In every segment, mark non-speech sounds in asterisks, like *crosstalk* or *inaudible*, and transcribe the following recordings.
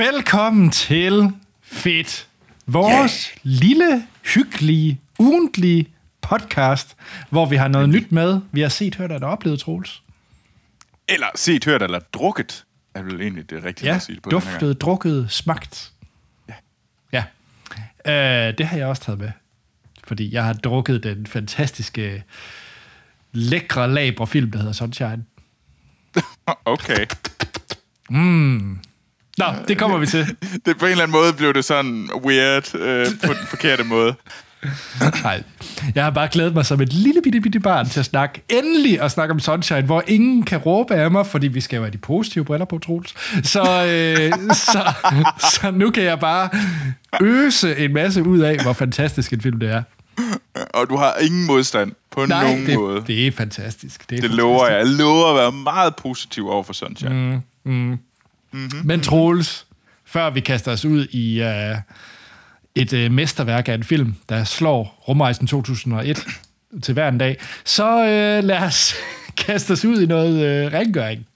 Velkommen til Fedt. Vores yeah. lille, hyggelige, ugentlige podcast, hvor vi har noget nyt med. Vi har set, hørt eller oplevet, Troels. Eller set, hørt eller drukket, er vel egentlig det rigtige Ja, at sige det på. duftet, drukket, smagt. Ja. Ja. Øh, det har jeg også taget med. Fordi jeg har drukket den fantastiske, lækre, labre film, der hedder Sunshine. *laughs* Okay. Nå, det kommer vi til. *laughs* Det, på en eller anden måde blev det sådan weird øh, på den forkerte måde. Nej, jeg har bare glædet mig som et lille bitte, bitte barn til at snakke, endelig at snakke om Sunshine, hvor ingen kan råbe af mig, fordi vi skal jo have de positive briller på, Troels. Så, øh, så, så nu kan jeg bare øse en masse ud af, hvor fantastisk en film det er. Og du har ingen modstand på Nej, nogen det, måde. Det, det er fantastisk. Det, er det fantastisk. lover jeg. Jeg lover at være meget positiv over for Sunshine. Mm. Men Troels, før vi kaster os ud i uh, et uh, mesterværk af en film, der slår rumrejsen 2001 til hver en dag, så uh, lad os *laughs* kaste os ud i noget uh, rengøring.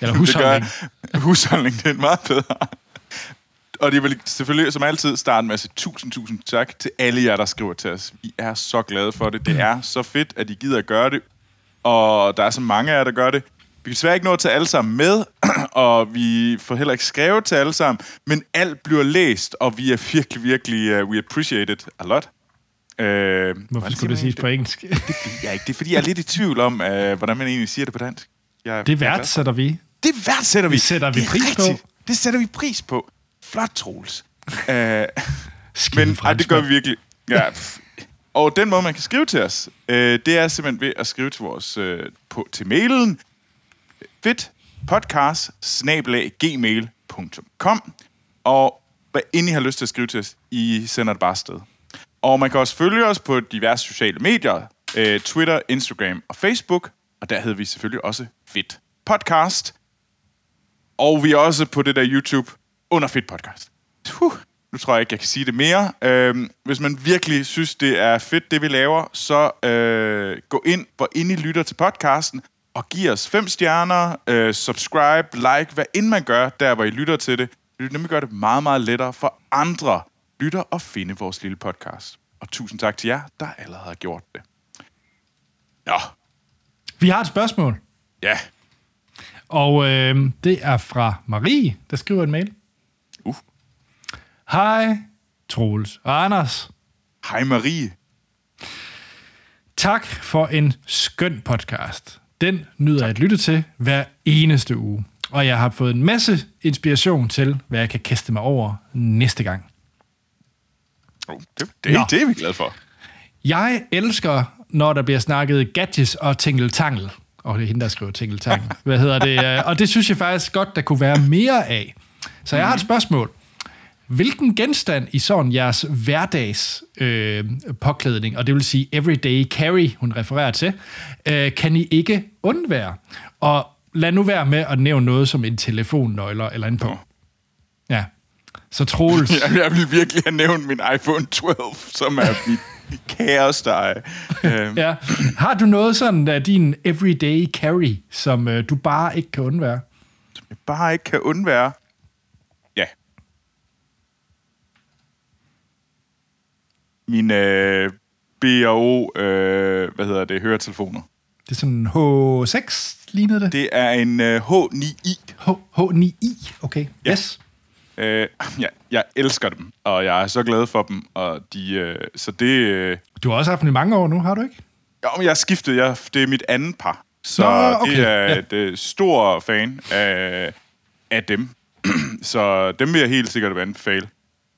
Eller Det husholdning. gør husholdning, det er meget bedre. Og det vil selvfølgelig som altid starte med at sige tusind, tusind tak til alle jer, der skriver til os. Vi er så glade for det. Det er så fedt, at I gider at gøre det. Og der er så mange af jer, der gør det. Vi kan desværre ikke nå tage alle sammen med, *clears throat* og vi får heller ikke skrevet til alle sammen, men alt bliver læst, og vi er virkelig, virkelig, uh, we appreciate it a lot. Uh, Hvorfor skulle det siges på engelsk? Ja, ikke. Det er fordi, jeg er lidt i tvivl om, uh, hvordan man egentlig siger det på dansk. Jeg, Det jeg er værdsætter vi. det værdsætter vi. Det sætter vi Det pris på. rigtigt. Det sætter vi pris på. Flot, Troels. *laughs* Skide men ej, det gør vi virkelig. Ja. Og den måde, man kan skrive til os, uh, det er simpelthen ved at skrive til vores uh, på, til mailen fedt podcast gmail.com og hvad end I har lyst til at skrive til os, I sender det bare sted. Og man kan også følge os på diverse sociale medier, øh, Twitter, Instagram og Facebook, og der hedder vi selvfølgelig også Fit Podcast. Og vi er også på det der YouTube under Fit Podcast. Huh, nu tror jeg ikke, jeg kan sige det mere. Øhm, hvis man virkelig synes, det er fedt, det vi laver, så øh, gå ind, hvor ind I lytter til podcasten, og giv os fem stjerner, øh, subscribe, like, hvad end man gør, der hvor I lytter til det. Det vil nemlig gøre det meget, meget lettere for andre lytter at finde vores lille podcast. Og tusind tak til jer, der allerede har gjort det. Nå, Vi har et spørgsmål, ja. og øh, det er fra Marie, der skriver en mail. Uh. Hej, Troels og Anders. Hej Marie. Tak for en skøn podcast. Den nyder jeg at lytte til hver eneste uge. Og jeg har fået en masse inspiration til, hvad jeg kan kaste mig over næste gang. Oh, det, det, Nå. det er vi glade for. Jeg elsker, når der bliver snakket gadgets og tingeltangel. Og det er hende, der skriver tingeltangel. Hvad hedder det? *laughs* Og det synes jeg faktisk godt, der kunne være mere af. Så jeg har et spørgsmål. Hvilken genstand i sådan jeres hverdags øh, påklædning, og det vil sige everyday carry, hun refererer til, øh, kan I ikke undvære? Og lad nu være med at nævne noget som en telefonnøgler eller en på. Ja. Så Troels, *laughs* Jeg, jeg vil virkelig have nævnt min iPhone 12, som er *laughs* mit er. Øhm, Ja. Har du noget sådan af din everyday carry, som øh, du bare ikke kan undvære? jeg bare ikke kan undvære. Ja. Mine øh, B&O, øh, hvad hedder det, høretelefoner. Det er sådan H6, lignede det? Det er en øh, H9i. H, H9i, okay. Ja. Yes. Øh, ja, jeg elsker dem, og jeg er så glad for dem. Og de, øh, så det... Øh, Du har også haft dem i mange år nu, har du ikke? jo, men jeg har skiftet. Jeg, det er mit andet par. Så Nå, okay, det er ja. et øh, stor fan af, af dem. *clears throat* så dem vil jeg helt sikkert anbefale.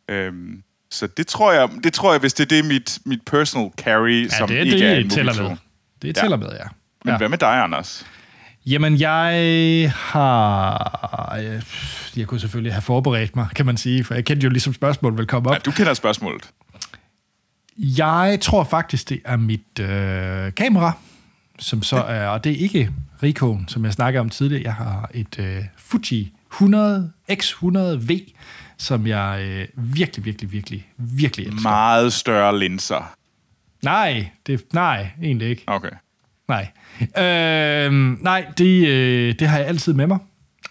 Øhm, så det tror jeg, det tror jeg, hvis det er det mit, mit personal carry, Ja, som det, ikke er en det tæller med. Det Ja. tæller med, ja. Men ja. hvad med dig, Anders? Jamen, jeg har... øh, Jeg kunne selvfølgelig have forberedt mig, kan man sige, for jeg kendte jo ligesom spørgsmålet vil komme op. Ja, du kender spørgsmålet. Jeg tror faktisk, det er mit øh, kamera, som så er, og det er ikke Ricoh, som jeg snakkede om tidligere. Jeg har et øh, Fuji 100 X100V, som jeg øh, virkelig, virkelig, virkelig, virkelig elsker. Meget større linser. Nej, det, nej, egentlig ikke. Okay. Nej. Øh, nej, det, øh, det har jeg altid med mig,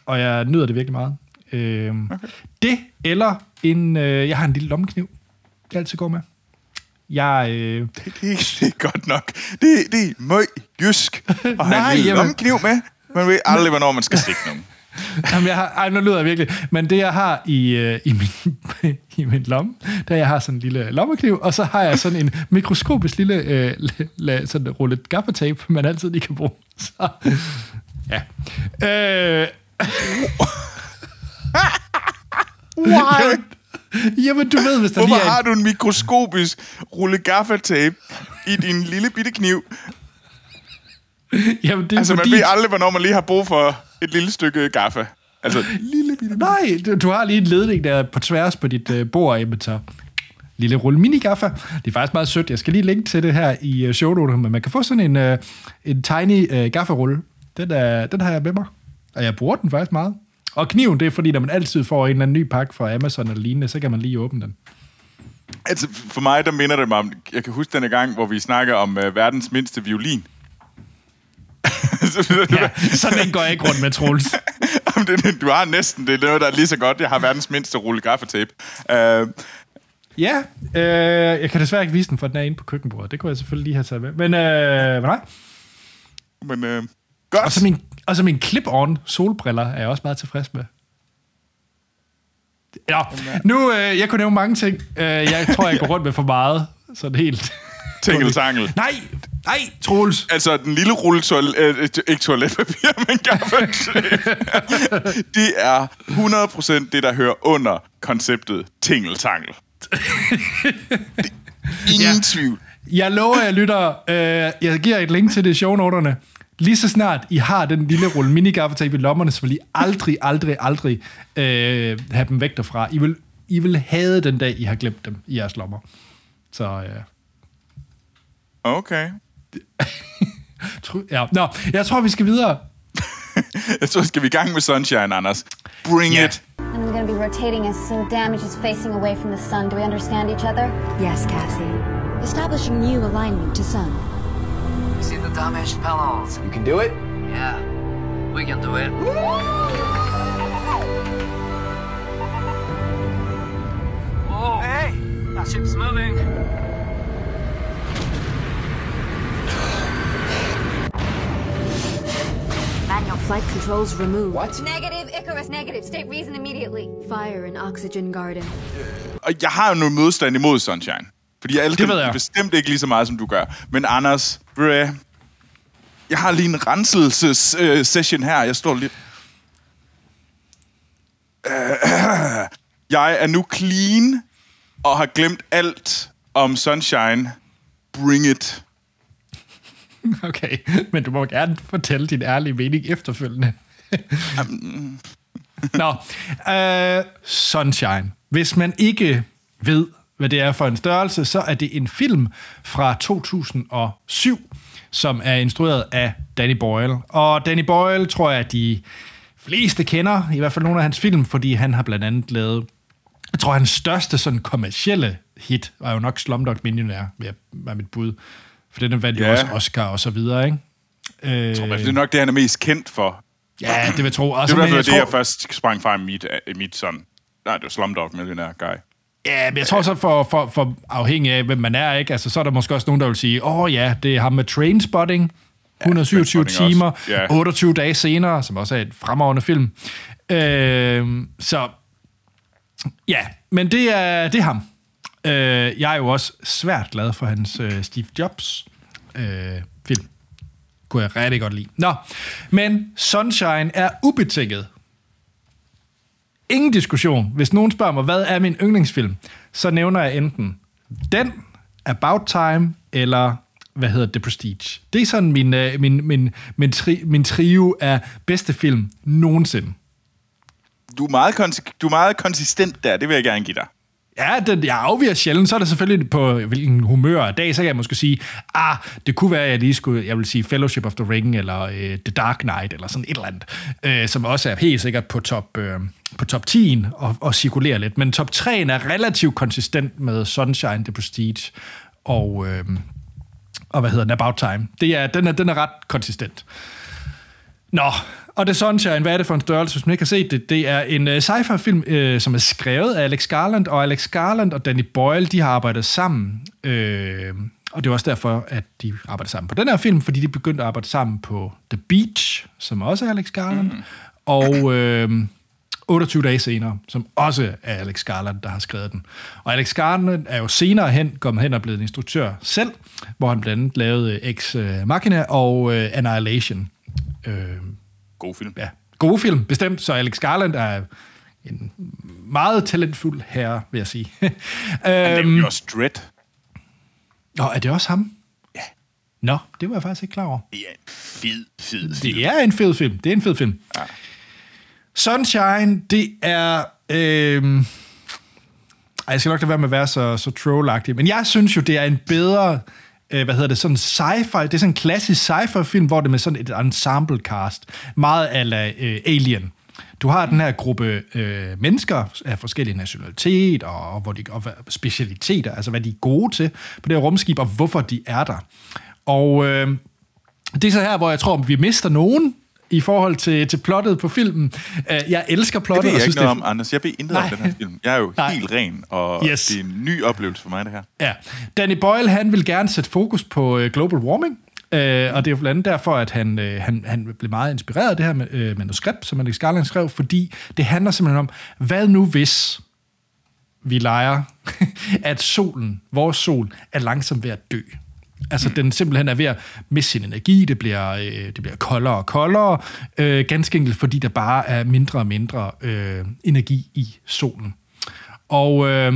og jeg nyder det virkelig meget. Øh, okay. Det, eller en... Øh, jeg har en lille lommekniv, jeg altid går med. Jeg... Øh, Det, det, det er godt nok. Det, det er møg jysk at have *laughs* Nej, en lille jamen- lommekniv med. Man ved aldrig, hvornår man skal stikke *laughs* nogen. Jamen, jeg har, ej, nu lyder jeg virkelig. Men det, jeg har i, øh, i, min, i min lomme, der jeg har sådan en lille lommekniv, og så har jeg sådan en mikroskopisk lille øh, la- sådan rullet gaffatape, man altid lige kan bruge. Så, ja. Øh, Why? jamen, du ved, hvis der Hvorfor lige er... har du en mikroskopisk rulle gaffatape i din lille bitte kniv? *laughs* Jamen, det er Altså, man fordi, ved aldrig, hvornår man lige har brug for et lille stykke gaffe. Altså, lille bitte... Nej, du, du har lige en ledning, der er på tværs på dit øh, bord, så lille rulle minigaffa. Det er faktisk meget sødt. Jeg skal lige linke til det her i øh, shownoterne, men man kan få sådan en, øh, en tiny øh, gaffarulle. Den, er, den har jeg med mig, og jeg bruger den faktisk meget. Og kniven, det er fordi, når man altid får en eller anden ny pakke fra Amazon eller lignende, så kan man lige åbne den. Altså, for mig, der minder det mig om... Jeg kan huske denne gang, hvor vi snakker om uh, verdens mindste violin. *laughs* Ja, sådan en går jeg ikke rundt med, Troels. *laughs* Det, du har næsten det. er noget, der er lige så godt. Jeg har verdens mindste rulle gaffatape. Uh, Ja, øh, jeg kan desværre ikke vise den, for den er inde på køkkenbordet. Det kunne jeg selvfølgelig lige have taget med. Men, øh, nej. men uh, godt. Og så min, og så min clip-on solbriller er jeg også meget tilfreds med. Ja, nu, øh, jeg kunne nævne mange ting. Øh, jeg tror, jeg går rundt med for meget. Sådan helt... Tingeltangel. Nej, nej, Troels. Altså, den lille rulle toilet, øh, ikke toiletpapir, *laughs* men gaffatape. det er 100% det, der hører under konceptet tingeltangel. *laughs* Ingen Ja. tvivl. Jeg lover jer, lytter, øh, jeg giver et link til det i shownoterne. Lige så snart I har den lille rulle minigaffertape i lommerne, så vil I aldrig, aldrig, aldrig øh, have dem væk derfra. I vil, I vil have den dag, I har glemt dem i jeres lommer. Så øh, Okay. *laughs* tro, ja. Nå, jeg tror, vi skal videre. *laughs* Jeg tror, skal vi i gang med Sunshine, Anders. Bring Ja. it. And I'm going to be rotating us so damage is facing away from the sun. Do we understand each other? Yes, Cassie. Establishing new alignment to sun. You See the damaged panels? You can do it? Yeah, we can do it. Whoa! Hey! That ship's moving. Manual flight controls removed. What? Negative, Icarus, negative. State reason immediately. Fire in oxygen garden. Og jeg har jo noget modstand imod Sunshine. Fordi jeg elsker Det jeg. bestemt ikke lige så meget, som du gør. Men Anders, bruh, jeg har lige en renselses-session her. Jeg står lidt... *clears throat* Øh, jeg er nu clean og har glemt alt om Sunshine. Bring it. *laughs* Okay, men du må gerne fortælle din ærlige mening efterfølgende. *laughs* Nå, øh, Sunshine. Hvis man ikke ved, hvad det er for en størrelse, så er det en film fra 2007, som er instrueret af Danny Boyle. Og Danny Boyle tror jeg, at de fleste kender, i hvert fald nogle af hans film, fordi han har blandt andet lavet, jeg tror, hans største sådan kommercielle hit var jo nok Slumdog Millionaire, var mit bud. For den vandt jo Ja. også Oscar og så videre, ikke? Øh, Det er nok det, han er mest kendt for. Ja, det vil jeg tro. Det Altså, var i hvert jeg fald det, tror, jeg først sprang fra i mit, i mit sådan... Nej, det var Slumdog Millionaire Guy. Ja, men jeg tror så for, for, for afhængig af, hvem man er, ikke? Altså, så er der måske også nogen, der vil sige, åh oh, ja, det er ham med Trainspotting, 127 Trainspotting timer, også. Ja. 28 dage senere, som også er et fremragende film. Øh, så ja, men det er, det er ham. Øh, jeg er jo også svært glad for hans øh, Steve Jobs øh, film. Kunne jeg rigtig godt lide. Nå, men Sunshine er ubetinget ingen diskussion. Hvis nogen spørger mig, hvad er min yndlingsfilm, så nævner jeg enten den, About Time, eller hvad hedder The Prestige. Det er sådan min, øh, min, min, min, tri, min trio af bedste film nogensinde. Du er, meget konsi- du er meget konsistent der, det vil jeg gerne give dig. Ja, den, jeg afviger sjældent, så er det selvfølgelig på hvilken humør af dag, så kan jeg måske sige, ah, det kunne være, at jeg lige skulle, jeg vil sige Fellowship of the Ring, eller øh, The Dark Knight, eller sådan et eller andet, øh, som også er helt sikkert på top, øh, på top 10 og, og cirkulerer lidt. Men top 3 er relativt konsistent med Sunshine, The Prestige og, øh, og hvad hedder den, About Time. Det er, den, er, den er ret konsistent. Nå, og The Sunshine, hvad er det for en størrelse, hvis man ikke har set det? Det er en uh, sci-fi-film, uh, som er skrevet af Alex Garland, og Alex Garland og Danny Boyle, de har arbejdet sammen. Uh, og det er også derfor, at de arbejder sammen på den her film, fordi de begyndte at arbejde sammen på The Beach, som også er Alex Garland, mm. og uh, 28 dage senere, som også er Alex Garland, der har skrevet den. Og Alex Garland er jo senere hen kommet hen og blevet instruktør selv, hvor han blandt andet lavede Ex Machina og uh, Annihilation. Uh, God film. ja, gode film, bestemt. Så Alex Garland er en meget talentfuld herre, vil jeg sige. *laughs* Han lavede øhm, jo også Dread. Nå, er det også ham? Ja. Nå, det var jeg faktisk ikke klar over. Det er en fed, fed film. Det er en fed film. Det er en fed film. Ja. Sunshine, det er... Øh... Ej, jeg skal nok lade være med at være så, så trollagtig, men jeg synes jo, det er en bedre, øh, hvad hedder det, sådan sci-fi, det er sådan en klassisk sci-fi film, hvor det er med sådan et ensemble cast, meget ala øh, Alien. Du har den her gruppe øh, mennesker af forskellige nationalitet og, og, hvor de, og specialiteter, altså hvad de er gode til på det her rumskib, og hvorfor de er der. Og øh, det er så her, hvor jeg tror, vi mister nogen i forhold til, til plottet på filmen. Øh, Jeg elsker Det plottet. ved og jeg synes, ikke noget det om, Anders. Jeg ved intet om den her film. Jeg er jo Nej. helt ren, og Yes. det er en ny oplevelse for mig, det her. Ja. Danny Boyle, han vil gerne sætte fokus på øh, global warming, øh, og det er jo blandt andet derfor, at han, øh, han, han blev meget inspireret af det her med, øh, manuskript, som Alex Garland skrev, fordi det handler simpelthen om, hvad nu hvis vi leger, *laughs* at solen, vores sol, er langsomt ved at dø. Altså, den simpelthen er ved at miste sin energi, det bliver, øh, det bliver koldere og koldere, øh, ganske enkelt fordi der bare er mindre og mindre øh, energi i solen. Og øh,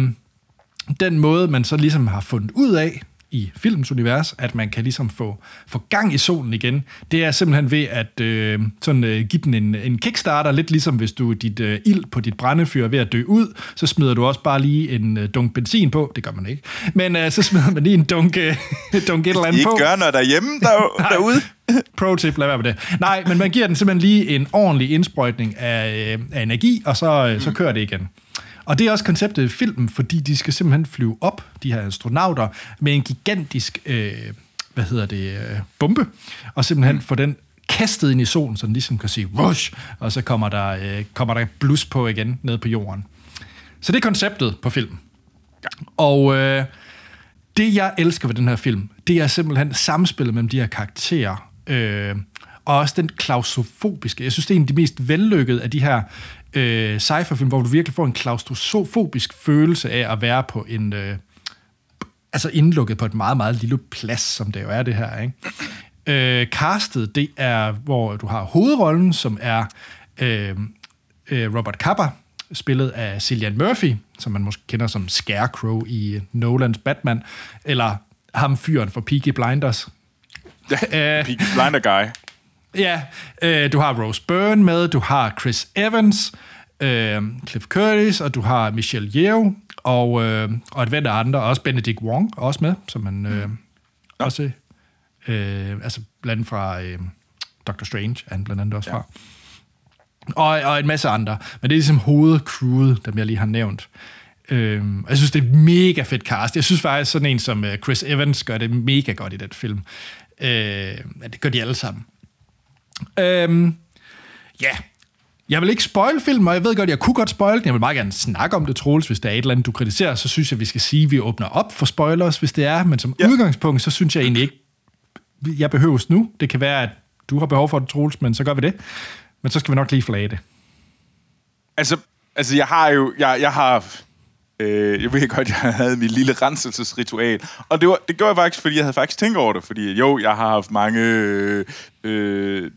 den måde, man så ligesom har fundet ud af i filmens univers, at man kan ligesom få, få gang i solen igen, det er simpelthen ved at øh, sådan, øh, give den en, en kickstarter, lidt ligesom hvis du dit øh, ild på dit brændefyr er ved at dø ud, så smider du også bare lige en øh, dunk benzin på, det gør man ikke, men øh, så smider man lige en dunk, øh, *laughs* dunk et eller I andet ikke på. gør noget derhjemme der, *laughs* derude. *laughs* Pro tip, lad være med det. Nej, men man giver den simpelthen lige en ordentlig indsprøjtning af, øh, af energi, og så, øh, så kører det igen. Og det er også konceptet i filmen, fordi de skal simpelthen flyve op, de her astronauter, med en gigantisk, øh, hvad hedder det, øh, bombe, og simpelthen mm. få den kastet ind i solen, så den ligesom kan sige, whoosh, og så kommer der, øh, kommer der blus på igen ned på jorden. Så det er konceptet på filmen. Ja. Og øh, det, jeg elsker ved den her film, det er simpelthen samspillet mellem de her karakterer, øh, og også den klaustrofobiske. Jeg synes, det er en af de mest vellykkede af de her øh, sci-fi-film, hvor du virkelig får en klaustrofobisk følelse af at være på en... Øh, altså indlukket på et meget, meget lille plads, som det jo er det her, ikke? Øh, castet, det er, hvor du har hovedrollen, som er øh, øh, Robert Capa, spillet af Cillian Murphy, som man måske kender som Scarecrow i Nolans Batman, eller ham fyren for Peaky Blinders. Ja, Peaky Blinder Guy. Ja, øh, du har Rose Byrne med, du har Chris Evans, øh, Cliff Curtis, og du har Michelle Yeoh, og, øh, og et væld af andre, også Benedict Wong også med, som man øh, også, øh, altså blandt andet fra øh, Doctor Strange, er han blandt andet også ja. fra. Og, og en masse andre. Men det er ligesom hovedcrewet, dem jeg lige har nævnt. Øhm, og jeg synes, det er et mega fedt cast. Jeg synes faktisk, sådan en som øh, Chris Evans gør det mega godt i den film. Øh, det gør de alle sammen. Øhm, ja, jeg vil ikke spoil filmen, og jeg ved godt, jeg kunne godt spoil den. Jeg vil meget gerne snakke om det, Troels, hvis der er et eller andet, du kritiserer. Så synes jeg, vi skal sige, at vi åbner op for spoilers, hvis det er. Men som ja. Udgangspunkt, så synes jeg egentlig ikke, jeg behøves nu. Det kan være, at du har behov for det, Troels, men så gør vi det. Men så skal vi nok lige flage det. Altså, altså jeg har jo... Jeg, jeg har... Øh, jeg ved godt, jeg havde mit lille renselsesritual. Og det, var, det gjorde jeg faktisk, fordi jeg havde faktisk tænkt over det. Fordi jo, jeg har haft mange... Øh, øh,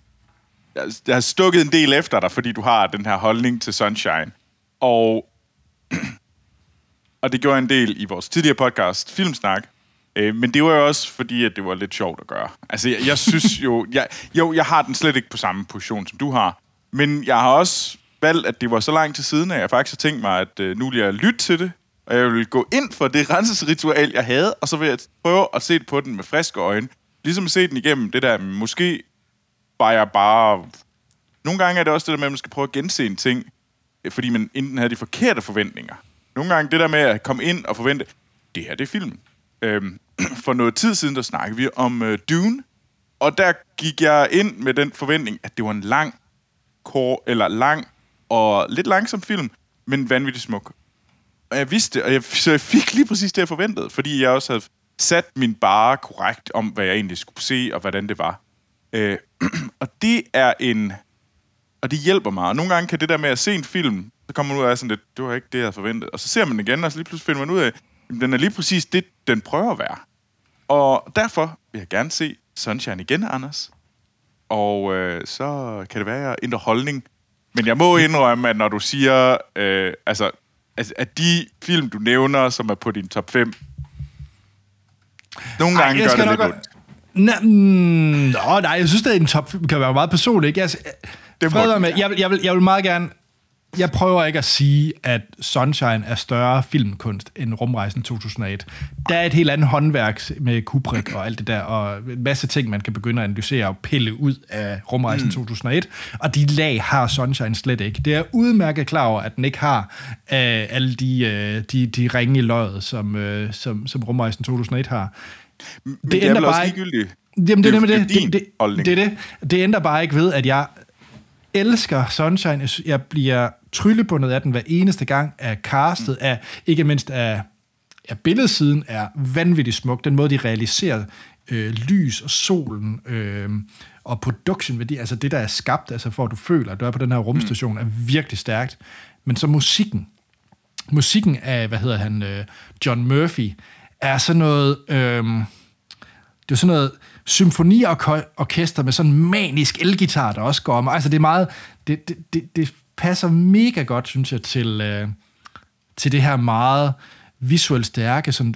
Altså, jeg, har stukket en del efter dig, fordi du har den her holdning til Sunshine. Og, *clears throat* og det gjorde jeg en del i vores tidligere podcast, Filmsnak. Øh, men det var jo også fordi, at det var lidt sjovt at gøre. Altså, jeg, jeg synes jo... *laughs* Jeg, jo, jeg har den slet ikke på samme position, som du har. Men jeg har også valgt, at det var så langt til siden, at jeg faktisk har tænkt mig, at øh, nu vil jeg lytte til det, og jeg vil gå ind for det renselsesritual, jeg havde, og så vil jeg prøve at se på den med friske øjne. Ligesom at se den igennem det der, måske var jeg bare... Nogle gange er det også det der med, at man skal prøve at gense en ting, øh, fordi man enten havde de forkerte forventninger. Nogle gange det der med at komme ind og forvente, det her det er film. Øhm, *clears throat* for noget tid siden, der snakkede vi om øh, Dune, og der gik jeg ind med den forventning, at det var en lang kor, eller lang og lidt langsom film, men vanvittigt smuk. Og jeg vidste, og jeg, *laughs* så jeg fik lige præcis det, jeg forventede, fordi jeg også havde sat min bare korrekt om, hvad jeg egentlig skulle se, og hvordan det var. Øh, og det er en... Og det hjælper mig. Og nogle gange kan det der med at se en film, så kommer man ud af sådan lidt, det var ikke det, jeg havde forventet. Og så ser man den igen, og så lige pludselig finder man ud af, at den er lige præcis det, den prøver at være. Og derfor vil jeg gerne se Sunshine igen, Anders. Og øh, så kan det være, at jeg ændrer holdning. Men jeg må indrømme, at når du siger, øh, altså, at, at de film, du nævner, som er på din top 5, nogle gange jeg gør det lidt ondt. Nå, mm, nå, nej, jeg synes, det er en top kan være meget personligt. Ikke? Altså, Det fred med, jeg, vil, jeg, vil, jeg vil meget gerne... Jeg prøver ikke at sige, at Sunshine er større filmkunst end Rumrejsen 2001. Der er et helt andet håndværk med Kubrick og alt det der, og en masse ting, man kan begynde at analysere og pille ud af Rumrejsen mm. 2001. Og de lag har Sunshine slet ikke. Det er udmærket klar over, at den ikke har øh, alle de, øh, de, de ringe i løjet, som, øh, som, som Rumrejsen 2001 har. Men det, det er vel også ligegyldigt. Jamen, det, Det er det. Det, det, holdning. det, det. det ændrer bare ikke ved, at jeg elsker Sunshine. Jeg bliver tryllebundet af den hver eneste gang af castet, af, ikke mindst af, af billedsiden, er vanvittigt smuk. Den måde, de realiserer øh, lys og solen øh, og production værdi, altså det, der er skabt, altså for at du føler, at du er på den her rumstation, er virkelig stærkt. Men så musikken, musikken af, hvad hedder han, øh, John Murphy, er sådan noget... Øh, det er sådan noget symfoniorkester med sådan en manisk elgitar, der også går om. Altså det er meget, det, det, det, det passer mega godt, synes jeg, til, øh, til det her meget visuelt stærke. Sådan,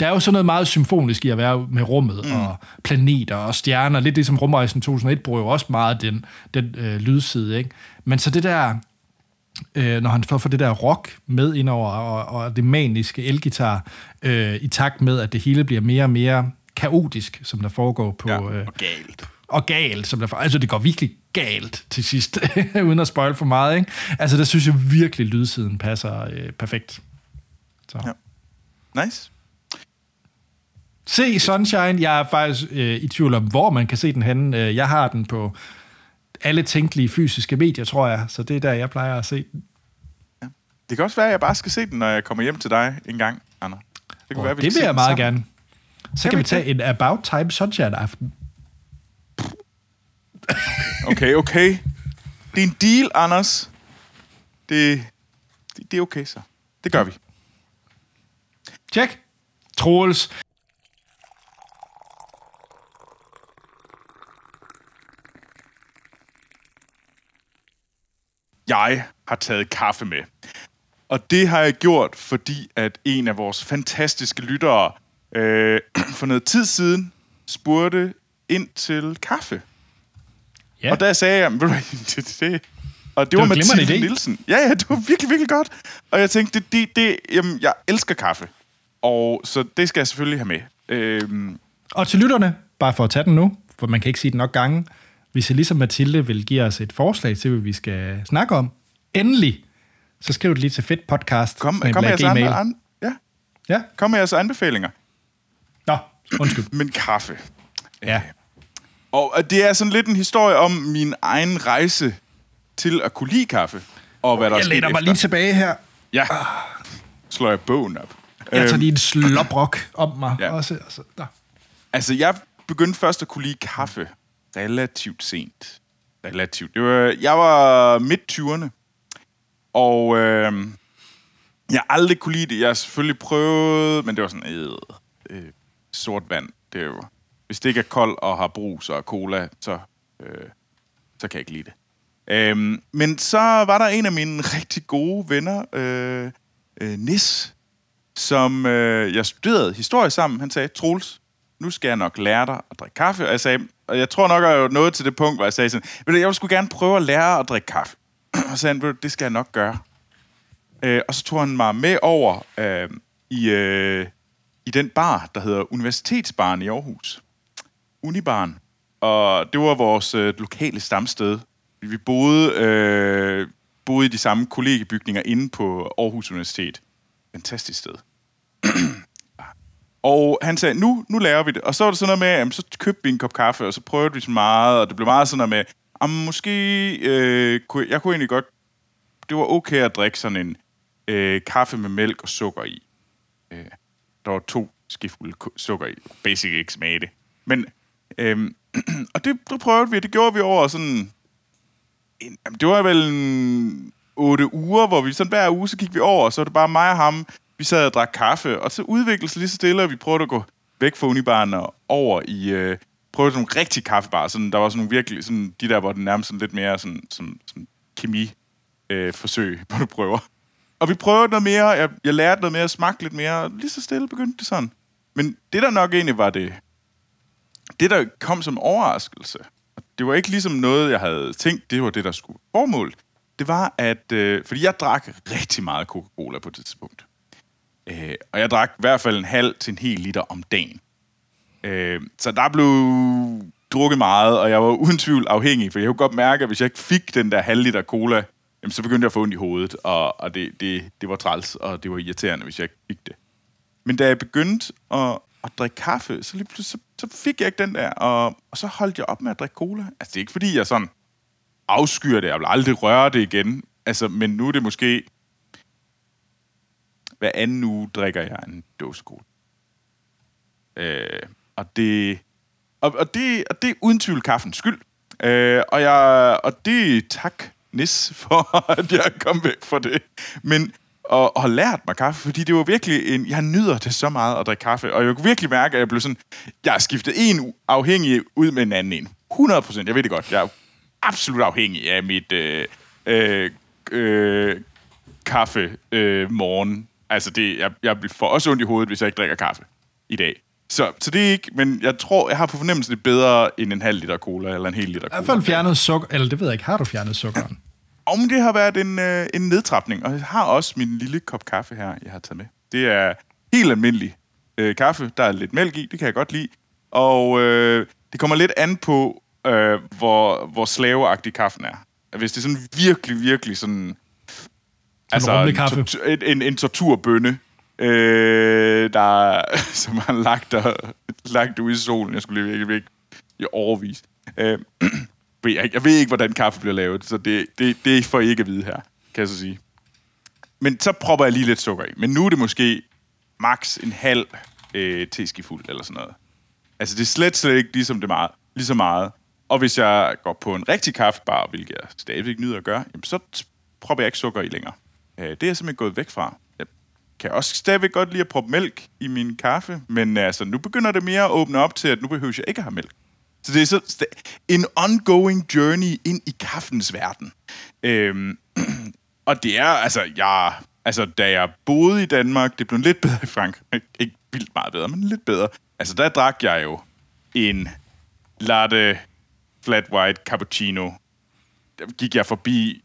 der er jo sådan noget meget symfonisk i at være med rummet mm. og planeter og stjerner. Lidt ligesom Rumrejsen 2001 bruger jo også meget den, den øh, lydside. Ikke? Men så det der, øh, når han får, får det der rock med indover, og, og det maniske elgitar, øh, i takt med, at det hele bliver mere og mere kaotisk, som der foregår på... Ja, øh, og galt. og galt, som der for, altså det går virkelig galt til sidst, *laughs* uden at spoil for meget, ikke? Altså der synes jeg virkelig, lydsiden passer øh, perfekt. Så. Ja. Nice. Se Sunshine, jeg er faktisk øh, i tvivl om, hvor man kan se den henne. Øh, Jeg har den på alle tænkelige fysiske medier, tror jeg, så det er der, jeg plejer at se den. Det kan også være, at jeg bare skal se den, når jeg kommer hjem til dig en gang, Anna. Det, Og være, vi det kan vil jeg meget sammen. gerne. Så Kan kan vi tage en About Time Sunshine-aften. Okay, okay. Det er en deal, Anders. Det, det, det er okay så. Det gør vi. Tjek. Troels. Jeg har taget kaffe med. Og det har jeg gjort, fordi at en af vores fantastiske lyttere øh, *clears throat* for noget tid siden spurgte ind til kaffe. Ja. Og der sagde jeg, ved *laughs* det, det, det. Og det, var var glimrende Mathilde idé. Nielsen. Ja, ja, det var virkelig, virkelig godt. Og jeg tænkte, det, det, det, jamen, jeg elsker kaffe. Og så det skal jeg selvfølgelig have med. Øhm, Og til lytterne, bare for at tage den nu, for man kan ikke sige det nok gange, hvis I ligesom Mathilde vil give os et forslag til, hvad vi skal snakke om, endelig, så skriv det lige til fedt podcast. kom, kom med jeres andre, an, ja, Ja, kom med jeres anbefalinger. nå, undskyld. Men kaffe. Ja. Og øh, det er sådan lidt en historie om min egen rejse til at kunne lide kaffe. Og hvad der er Jeg læner mig efter. lige tilbage her. Ja. Slår jeg bogen op. Jeg tager Øhm, lige en sloprok om mig Ja. også. Altså, nå. Altså, jeg begyndte først at kunne lide kaffe relativt sent. Relativt. Det var, jeg var midt 20'erne. Og øh, jeg aldrig kunne lide det. Jeg har selvfølgelig prøvet, men det var sådan, øh, øh, sort vand. Det er jo, hvis det ikke er koldt og har brus og cola, så, øh, så kan jeg ikke lide det. Øhm, men så var der en af mine *laughs* rigtig gode venner, øh, øh, Nis, som øh, jeg studerede historie sammen. Han sagde, Troels, nu skal jeg nok lære dig at drikke kaffe. Og jeg sagde, og jeg tror nok, at jeg var nået til det punkt, hvor jeg sagde sådan, du, jeg skulle sgu gerne prøve at lære at drikke kaffe. *clears throat* og så sagde han, det skal jeg nok gøre. Øh, og så tog han mig med over øh, i, øh, i den bar, der hedder Universitetsbaren i Aarhus. Unibaren. Og det var vores øh, lokale stamsted. Vi boede, øh, boede i de samme kollegiebygninger inde på Aarhus Universitet. Fantastisk sted. *clears throat* Og han sagde, nu, nu laver vi det. Og så var det sådan noget med, jamen, så købte vi en kop kaffe, og så prøvede vi så meget, og det blev meget sådan noget med, om måske, øh, kunne, jeg kunne egentlig godt, det var okay at drikke sådan en øh, kaffe med mælk og sukker i. Øh, der var to skifulde sukker i. Basic ikke smage det. Men, øh, *clears throat* og det, det prøvede vi, det gjorde vi over sådan, en, jamen, det var vel en otte uger, hvor vi sådan hver uge, så gik vi over, og så var det bare mig og ham, vi sad og drak kaffe, og så udviklede sig lige så stille, og vi prøvede at gå væk fra unibaren og over i, øh, prøvede nogle rigtige kaffebarer, sådan, der var sådan nogle virkelig, sådan, de der, hvor den nærmest sådan lidt mere sådan, sådan, sådan kemi øh, forsøg, *laughs* hvor du prøver. Og vi prøvede noget mere, jeg, jeg lærte noget mere, smagte lidt mere, og lige så stille begyndte det sådan. Men det, der nok egentlig var det, det, der kom som overraskelse, og det var ikke ligesom noget, jeg havde tænkt, det var det, der skulle formål. Det var, at... Øh, fordi jeg drak rigtig meget Coca-Cola på det tidspunkt. Øh, og jeg drak i hvert fald en halv til en hel liter om dagen. Øh, så der blev drukket meget, og jeg var uden tvivl afhængig, for jeg kunne godt mærke, at hvis jeg ikke fik den der halv liter cola, jamen, så begyndte jeg at få ondt i hovedet, og, og det, det, det var træls, og det var irriterende, hvis jeg ikke fik det. Men da jeg begyndte at, at drikke kaffe, så lige pludselig så, så fik jeg ikke den der, og, og så holdt jeg op med at drikke cola. Altså, det er ikke fordi, jeg sådan afskyer det, jeg vil aldrig røre det igen, altså, men nu er det måske hver anden uge drikker jeg en dåse cola. Øh, og det, og, og, det, og det er uden tvivl kaffens skyld. Øh, og, jeg, og det tak, Nis, *laughs* for at jeg kom væk fra det. Men og, og har lært mig kaffe, fordi det var virkelig en... Jeg nyder det så meget at drikke kaffe, og jeg kunne virkelig mærke, at jeg blev sådan... Jeg har skiftet en afhængig ud med en anden en. 100 procent, jeg ved det godt. Jeg er absolut afhængig af mit øh, øh, øh, kaffe øh, morgen. Altså, det, jeg, jeg får også ondt i hovedet, hvis jeg ikke drikker kaffe i dag. Så, så det er ikke... Men jeg tror, jeg har på fornemmelse, det er bedre end en halv liter cola, eller en hel liter I cola. hvert fald fjernet sukker, eller det ved jeg ikke, har du fjernet sukkeren? *laughs* Om det har været en, øh, en nedtrapning, og jeg har også min lille kop kaffe her, jeg har taget med. Det er helt almindelig øh, kaffe, der er lidt mælk i, det kan jeg godt lide. Og øh, det kommer lidt an på, øh, hvor, hvor slaveagtig kaffen er. Hvis det er sådan virkelig, virkelig sådan... Altså, en, tortu- en, en, en torturbønne, øh, der, *laughs* som har lagt, der, lagt ude i solen. Jeg skulle lige virkelig *clears throat* ikke i overvis. Øh, jeg, jeg ved ikke, hvordan kaffe bliver lavet, så det, det, det får I ikke at vide her, kan jeg så sige. Men så propper jeg lige lidt sukker i. Men nu er det måske max en halv øh, teskefuld eller sådan noget. Altså, det er slet, slet ikke ligesom det meget, lige så meget. Og hvis jeg går på en rigtig kaffebar, hvilket jeg stadigvæk nyder at gøre, jamen, så propper jeg ikke sukker i længere. Øh, det er jeg simpelthen gået væk fra. Jeg kan også stadigvæk godt lide at proppe mælk i min kaffe, men altså, nu begynder det mere at åbne op til, at nu behøver jeg ikke at have mælk. Så det er så en ongoing journey ind i kaffens verden. Øhm, *clears throat* og det er, altså, jeg, altså, da jeg boede i Danmark, det blev lidt bedre i Frankrig. Ikke vildt meget bedre, men lidt bedre. Altså, der drak jeg jo en latte flat white cappuccino. Der gik jeg forbi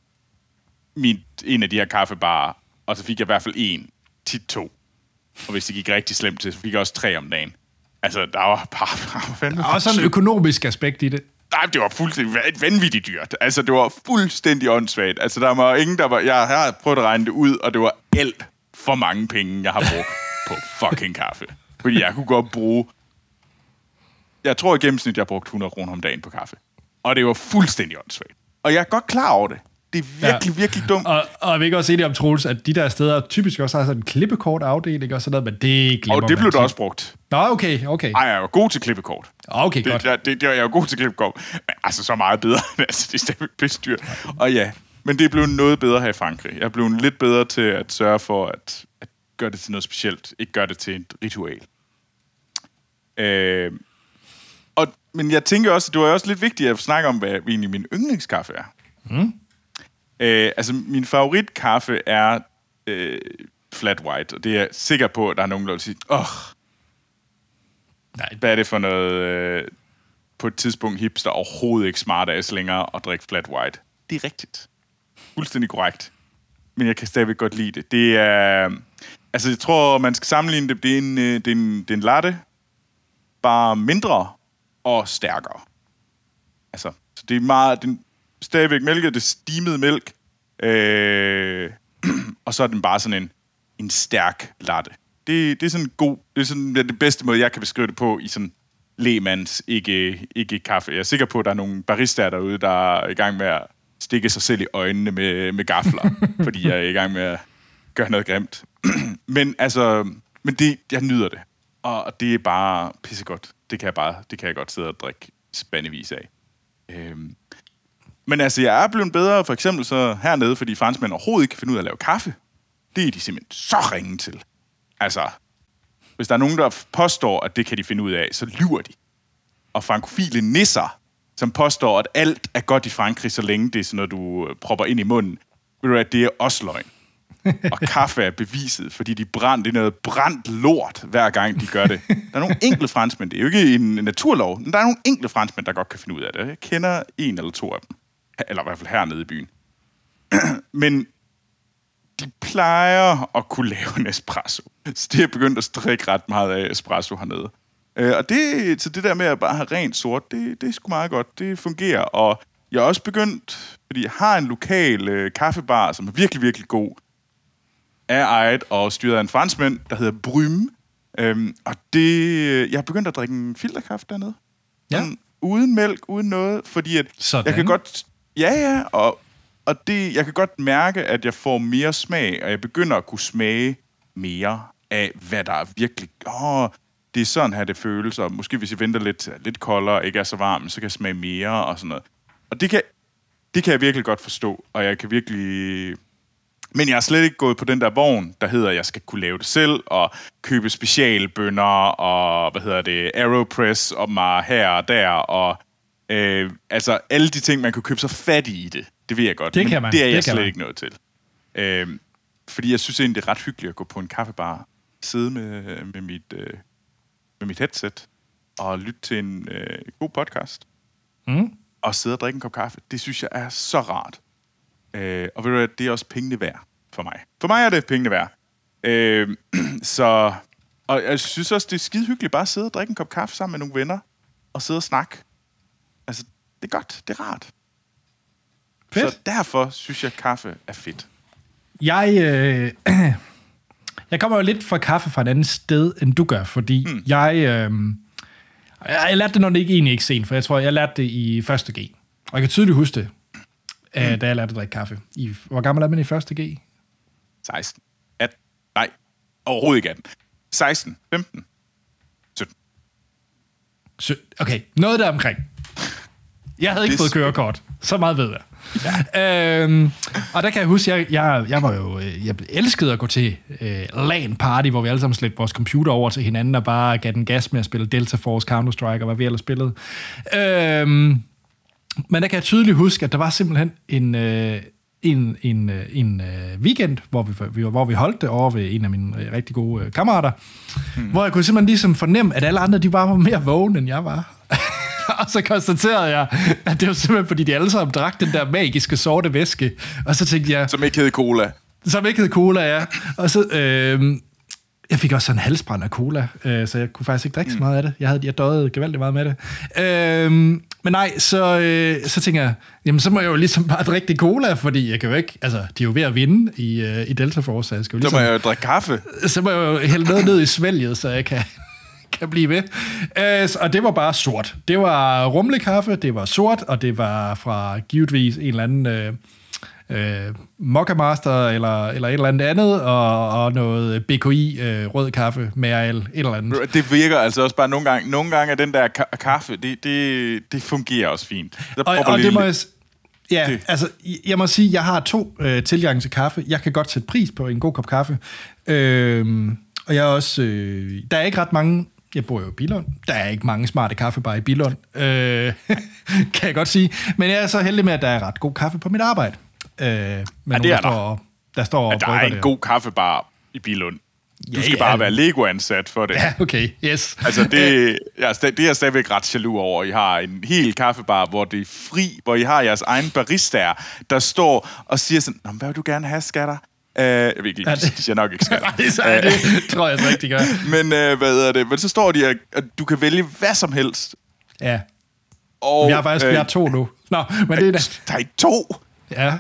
min, en af de her kaffebarer, og så fik jeg i hvert fald en, tit to. Og hvis det gik rigtig slemt til, så fik jeg også tre om dagen. Altså, der var bare... *laughs* Der er også en økonomisk aspekt i det. Nej, det var fuldstændig van- vanvittigt dyrt. Altså, det var fuldstændig åndssvagt. Altså, der var ingen, der var... Jeg har prøvet at regne det ud, og det var alt for mange penge, jeg har brugt *laughs* på fucking kaffe. Fordi jeg kunne godt bruge... Jeg tror i gennemsnit, jeg har brugt 100 kroner om dagen på kaffe. Og det var fuldstændig åndssvagt. Og jeg er godt klar over det. Det er virkelig, ja. virkelig dumt. Og, og jeg vil ikke også det om Troels, at de der steder typisk også har sådan en klippekort afdeling og sådan noget, men det glemmer Og det blev tit. også brugt. Nå, okay, okay. Ej, jeg er jo god til klippekort. Okay, Det, godt. det, det, det, jeg er jo god til klippekort. Altså, så meget bedre. *laughs* altså, det er stadigvæk pisse. Og ja, men det er blevet noget bedre her i Frankrig. Jeg er blevet lidt bedre til at sørge for at, at gøre det til noget specielt. Ikke gøre det til et ritual. Øh, og, men jeg tænker også, at det var også lidt vigtigt at snakke om, hvad egentlig min yndlingskaffe er. Mm. Øh, altså, min favoritkaffe er øh, flat white, og det er jeg sikker på, at der er nogen, der vil sige, åh, Nej, hvad er det for noget øh, på et tidspunkt hipster overhovedet ikke smart ass længere at drikke flat white? Det er rigtigt. Fuldstændig korrekt. Men jeg kan stadigvæk godt lide det. Det er... Altså, jeg tror, man skal sammenligne det. Det er en, øh, det er en, det er en latte, bare mindre og stærkere. Altså, så det er meget... Den, stadigvæk mælket, det stimet mælk. Øh, *clears throat* og så er den bare sådan en, en stærk latte. Det, det er sådan god... Det er sådan det, er det bedste måde, jeg kan beskrive det på i sådan lægemands ikke, ikke kaffe. Jeg er sikker på, at der er nogle baristaer derude, der er i gang med at stikke sig selv i øjnene med, med gafler, *laughs* fordi jeg er i gang med at gøre noget grimt. *clears throat* men altså, men det, jeg nyder det. Og det er bare pissegodt. Det kan jeg bare, det kan jeg godt sidde og drikke spandevis af. Øhm. Men altså, jeg er blevet bedre, for eksempel så hernede, fordi franskmænd overhovedet ikke kan finde ud af at lave kaffe. Det er de simpelthen så ringe til. Altså, hvis der er nogen, der påstår, at det kan de finde ud af, så lyver de. Og frankofile nisser, som påstår, at alt er godt i Frankrig, så længe det er sådan noget, du øh, propper ind i munden, ved du at det er også løgn. Og kaffe er beviset, fordi de brænder, det er noget brændt lort, hver gang de gør det. Der er nogle enkelte franskmænd, det er jo ikke en naturlov, men der er nogle enkelte franskmænd, der godt kan finde ud af det. Jeg kender en eller to af dem. Eller i hvert fald hernede i byen. *clears throat* men de plejer at kunne lave en espresso. Så det er begyndt at strikke ret meget af espresso hernede. Øh, og det, så det der med at bare have rent sort, det, det er sgu meget godt. Det fungerer. Og jeg er også begyndt, fordi jeg har en lokal øh, kaffebar, som er virkelig, virkelig god, er ejet og styret af en franskmand, der hedder Bryme. Øhm, og det, jeg har begyndt at drikke en filterkaffe dernede. Ja. Sådan, uden mælk, uden noget, fordi at Sådan. jeg kan godt... Ja, ja, og, og det, jeg kan godt mærke, at jeg får mere smag, og jeg begynder at kunne smage mere af, hvad der er virkelig... Åh, det er sådan her, det føles, og måske hvis jeg venter lidt, lidt koldere ikke er så varm, så kan jeg smage mere og sådan noget. Og det kan, det kan jeg virkelig godt forstå, og jeg kan virkelig... Men jeg har slet ikke gået på den der vogn, der hedder, at jeg skal kunne lave det selv, og købe specialbønder, og hvad hedder det, Aeropress og mig her og der, og øh, altså alle de ting, man kunne købe så fat i det. Det ved jeg godt, Det men kan man. det er Det jeg kan slet man. ikke noget til. Øh, fordi jeg synes egentlig, det er ret hyggeligt at gå på en kaffebar, sidde med, med, mit, øh, med mit headset, og lytte til en øh, god podcast, Mm. og sidde og drikke en kop kaffe. Det synes jeg er så rart. Øh, og ved du hvad, det er også pengene værd for mig. For mig er det pengene værd. Øh, *clears throat* så, og jeg synes også, det er skide hyggeligt bare at sidde og drikke en kop kaffe sammen med nogle venner, og sidde og snakke. Det er godt, det er rart. Fedt. Så derfor synes jeg, at kaffe er fedt. Jeg, øh, *clears throat* jeg kommer jo lidt fra kaffe fra et andet sted, end du gør, fordi mm. jeg, øh, jeg, lærte det nok ikke egentlig ikke sent, for jeg tror, jeg lærte det i 1. G. Og jeg kan tydeligt huske det, mm. da jeg lærte at drikke kaffe. I, hvor gammel er man i 1. G? 16. 18. Nej, overhovedet ikke 18. 16. 15. 17. Så, okay, noget der omkring. Jeg havde ikke fået kørekort. Så meget ved jeg. Ja. Øhm, og der kan jeg huske, jeg, jeg, jeg var jo, øh, jeg elskede at gå til øh, LAN-party, hvor vi alle sammen slæbte vores computer over til hinanden og bare gav den gas med at spille Delta Force, Counter-Strike og hvad vi ellers spillede. Øhm, men der kan jeg tydeligt huske, at der var simpelthen en, øh, en, en, øh, en øh, weekend, hvor vi, hvor vi holdt det over ved en af mine øh, rigtig gode øh, kammerater, hmm. hvor jeg kunne simpelthen ligesom fornemme, at alle andre, de bare var mere vågne, end jeg var. *laughs* *laughs* og så konstaterede jeg, at det var simpelthen, fordi de alle sammen drak den der magiske sorte væske. Og så tænkte jeg, Som ikke hed cola. som ikke hed cola, ja. Og så, øh, jeg fik også sådan en halsbrand af cola, øh, så jeg kunne faktisk ikke drikke mm. så meget af det. Jeg havde jeg døjede gevaldigt meget med det. Øh, men nej, så, øh, så tænker jeg, jamen så må jeg jo ligesom bare drikke det cola, fordi jeg kan jo ikke, altså de er jo ved at vinde i, øh, i Delta Force, så jeg skal jo Så ligesom, må jeg jo drikke kaffe. så må jeg jo hælde noget ned i svælget, så jeg kan, kan blive ved. Øh, og det var bare sort. Det var rumlekaffe, det var sort, og det var fra givetvis en eller anden øh, øh, Mokka Master eller, eller et eller andet andet, og, og noget BKI øh, rød kaffe med al et eller andet. Det virker altså også bare nogle gange. Nogle gange er den der ka- kaffe, det, det, det fungerer også fint. Der Og, og det må jeg, ja, Det- altså, jeg må sige, jeg har to øh, tilgange til kaffe. Jeg kan godt sætte pris på en god kop kaffe. Øhm, og jeg er også, øh, der er ikke ret mange, jeg bor jo i Bilund, der er ikke mange smarte kaffebar i Bilund, øh, *laughs* kan jeg godt sige. Men jeg er så heldig med, at der er ret god kaffe på mit arbejde. Øh, med ja, det er der, står, der står og at der er en det. god kaffebar i Bilund. Du Ja, skal ja. bare være Lego-ansat for det. Ja, okay, yes. Altså, det, *laughs* jeg det er jeg stadigvæk ret jaloux over. I har en hel kaffebar, hvor det er fri, hvor I har jeres egen baristaer, der står og siger sådan, "Nå, men hvad vil du gerne have, skatter? Uh, jeg ved ikke, Ja, det- det... de siger nok ikke *laughs* skatter. Nej, så er det tror jeg så ikke, de gør. Men uh, hvad hedder det? Men så står de, at du kan vælge hvad som helst. Ja, Og, vi har faktisk vi har to nu. Nå, men det er da, Der er to. ja,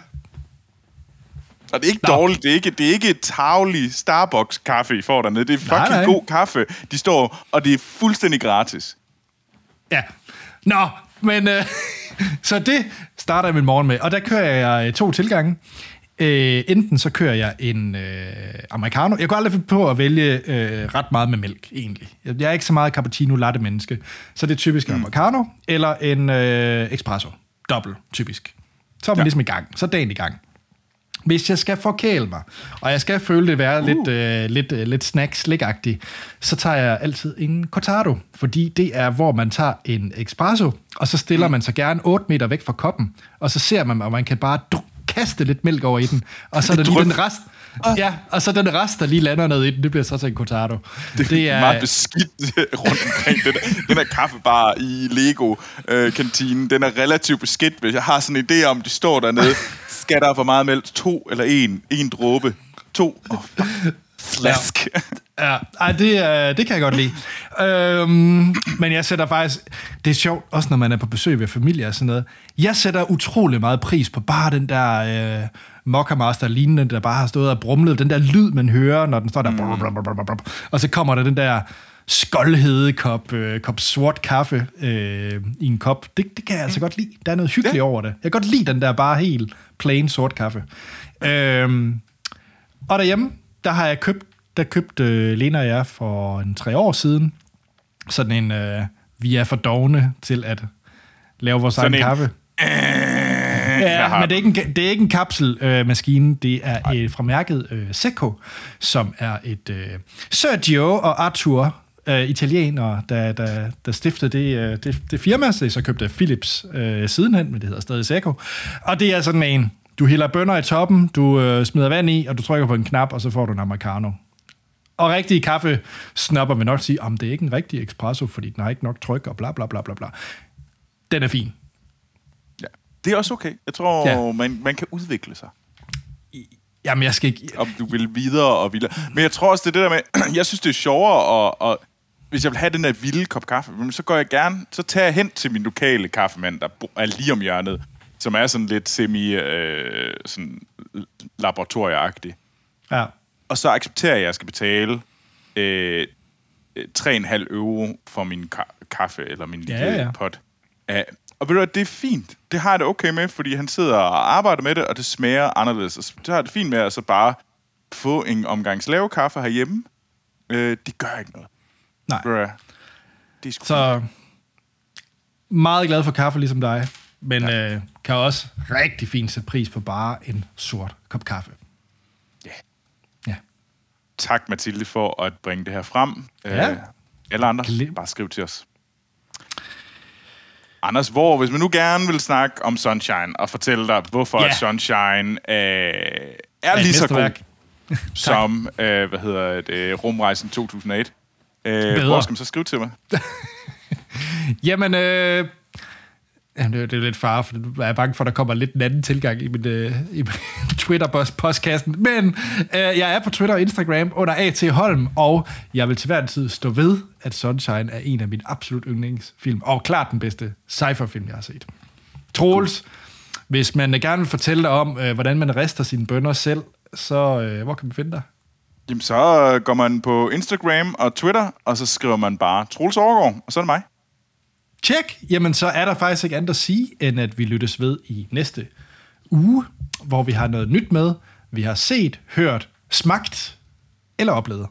Og det er ikke Nå. dårligt. Det er ikke, det er ikke et tavlig Starbucks-kaffe, I får dernede. Det er Nej, fucking nej. god kaffe. De står, og det er fuldstændig gratis. Ja. Nå, men øh, *laughs* så det starter jeg min morgen med. Og der kører jeg øh, to tilgange. Øh, enten så kører jeg en øh, americano. Jeg kunne aldrig på at vælge øh, ret meget med mælk, egentlig. Jeg, er ikke så meget cappuccino latte menneske. Så det er typisk en americano eller en øh, espresso. Dobbelt, typisk. Så er man ja. Ligesom i gang. Så er dagen i gang. Hvis jeg skal forkæle mig, og jeg skal føle det være uh. lidt, øh, lidt, øh, lidt snack slik så tager jeg altid en cortado, fordi det er, hvor man tager en espresso, og så stiller man sig gerne 8 meter væk fra koppen, og så ser man, om man kan bare du, kaste lidt mælk over i den, og så er der lige den rest, ja, og så den rest, der lige lander ned i den, det bliver så til en cortado. Det, det er meget beskidt *laughs* rundt omkring den, der- den her kaffebar i Lego-kantinen. den er relativt beskidt, hvis jeg har sådan en idé om, de står dernede. Skal der for meget mælk? To eller en? En dråbe? To? Oh, fuck. Slask. *laughs* Ja, ej, det, øh, det kan jeg godt lide. Øhm, men jeg sætter faktisk... Det er sjovt, også når man er på besøg ved familie og sådan noget. Jeg sætter utrolig meget pris på bare den der øh, Mocha Master lignende, der bare har stået og brumlet. Den der lyd, man hører, når den står der. Mm. Og så kommer der den der skoldhede kop, øh, kop sort kaffe øh, i en kop. Det, det kan jeg altså godt lide. Der er noget hyggeligt Ja. over det. Jeg kan godt lide den der bare helt plain sort kaffe. Øhm, og derhjemme, der har jeg købt, der købte øh, Lena og jeg for en tre år siden, sådan en, øh, vi er for dogne til at lave vores egen Sådan en, kaffe. Har Ja, men det er ikke en, det er ikke en kapselmaskine, øh, det er øh, fra mærket øh, Seco, som er et øh, Sergio og Arthur, øh, italienere, der, der, der stiftede det, øh, det, det firma, så så købte Philips øh, sidenhen, men det hedder stadig Seco. Og det er sådan en, du hælder bønner i toppen, du øh, smider vand i, og du trykker på en knap, og så får du en americano. Og rigtige kaffe snopper vil nok sige, om det er ikke en rigtig espresso, fordi den har ikke nok tryk, og bla bla bla bla bla. Den er fin. Ja. Det er også okay. Jeg tror, Ja. man, man kan udvikle sig. Jamen, jeg skal ikke... om du vil videre og videre. Men jeg tror også, det er det der med, *clears throat* jeg synes, det er sjovere, at, at hvis jeg vil have den der vilde kop kaffe, så går jeg gerne, så tager jeg hen til min lokale kaffemand, der er lige om hjørnet, som er sådan lidt semi, øh, sådan laboratorieagtig. Ja. Og så accepterer jeg, at jeg skal betale øh, øh, 3,5 euro for min ka- kaffe, eller min Ja, lille ja. pot. Uh, og ved du hvad, det er fint. Det har jeg det okay med, fordi han sidder og arbejder med det, og det smager anderledes. Og så har jeg det fint med at så bare få en omgang lave kaffe herhjemme. Øh, det gør ikke noget. Nej. Hvad, Det er sgu. Så meget glad for kaffe, ligesom dig. Men ja. øh, kan også rigtig fint sætte pris på bare en sort kop kaffe. Ja. Ja. Tak, Mathilde, for at bringe det her frem. Ja. Øh, alle andre, Glem- bare skriv til os. Anders, hvor, hvis man nu gerne vil snakke om Sunshine, og fortælle dig, hvorfor Ja. yeah. Sunshine øh, er et lige så god *laughs* som, øh, hvad hedder det, Rumrejsen 2008. Øh, Bedre. hvor skal man så skrive til mig? *laughs* Jamen, øh, jamen det, er- det er lidt far, for jeg er bange for, at der kommer lidt en anden tilgang i min, øh, i min *laughs* Twitter-postkassen. Men øh, jeg er på Twitter og Instagram under A.T. Holm, og jeg vil til hver en tid stå ved, at Sunshine er en af mine absolut yndlingsfilm, og klart den bedste sci-fi-film, jeg har set. Troels, hvis man gerne vil fortælle dig om, øh, hvordan man rester sine bønder selv, så øh, hvor kan man finde dig? Jamen, så øh, går man på Instagram og Twitter, og så skriver man bare Troels Overgaard, og så er det mig. Tjek! Jamen, så er der faktisk ikke andet at sige, end at vi lyttes ved i næste uge, hvor vi har noget nyt med, vi har set, hørt, smagt eller oplevet.